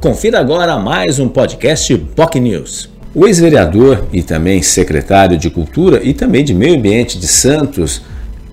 Confira agora mais um podcast POC News. O ex-vereador e também secretário de Cultura e também de Meio Ambiente de Santos,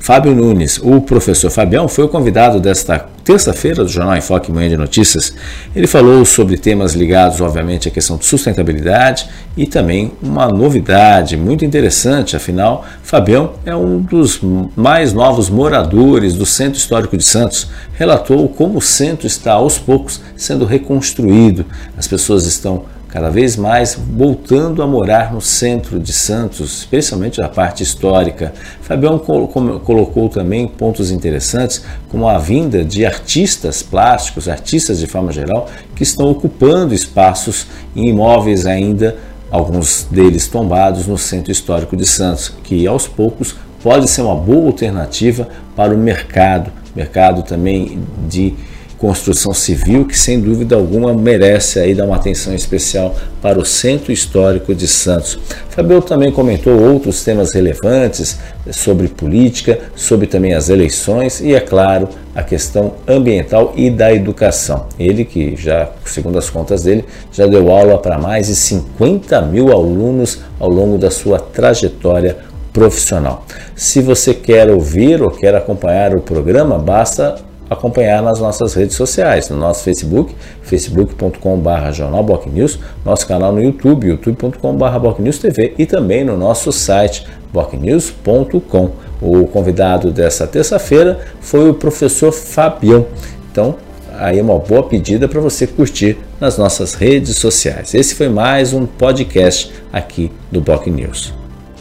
Fábio Nunes, o professor Fabião, foi o convidado desta terça-feira do Jornal Enfoque Manhã de Notícias. Ele falou sobre temas ligados, obviamente, à questão de sustentabilidade e também uma novidade muito interessante, afinal, Fabião é um dos mais novos moradores do Centro Histórico de Santos. Relatou como o centro está aos poucos sendo reconstruído. As pessoas estão cada vez mais voltando a morar no centro de Santos, especialmente a parte histórica. Fabião colocou também pontos interessantes, como a vinda de artistas plásticos, artistas de forma geral, que estão ocupando espaços em imóveis ainda, alguns deles tombados, no centro histórico de Santos, que aos poucos pode ser uma boa alternativa para o mercado, mercado também de construção civil que sem dúvida alguma merece aí dar uma atenção especial para o Centro Histórico de Santos. Fabio também comentou outros temas relevantes sobre política, sobre também as eleições e, é claro, a questão ambiental e da educação. Ele que já, segundo as contas dele, já deu aula para mais de 50 mil alunos ao longo da sua trajetória profissional. Se você quer ouvir ou quer acompanhar o programa, basta acompanhar nas nossas redes sociais, no nosso Facebook, facebook.com.br jornalbocnews, nosso canal no YouTube, youtube.com.br bocnewstv e também no nosso site bocnews.com. O convidado dessa terça-feira foi o professor Fabião. Então, aí é uma boa pedida para você curtir nas nossas redes sociais. Esse foi mais um podcast aqui do Boc News.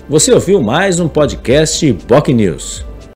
Você ouviu mais um podcast Boc News.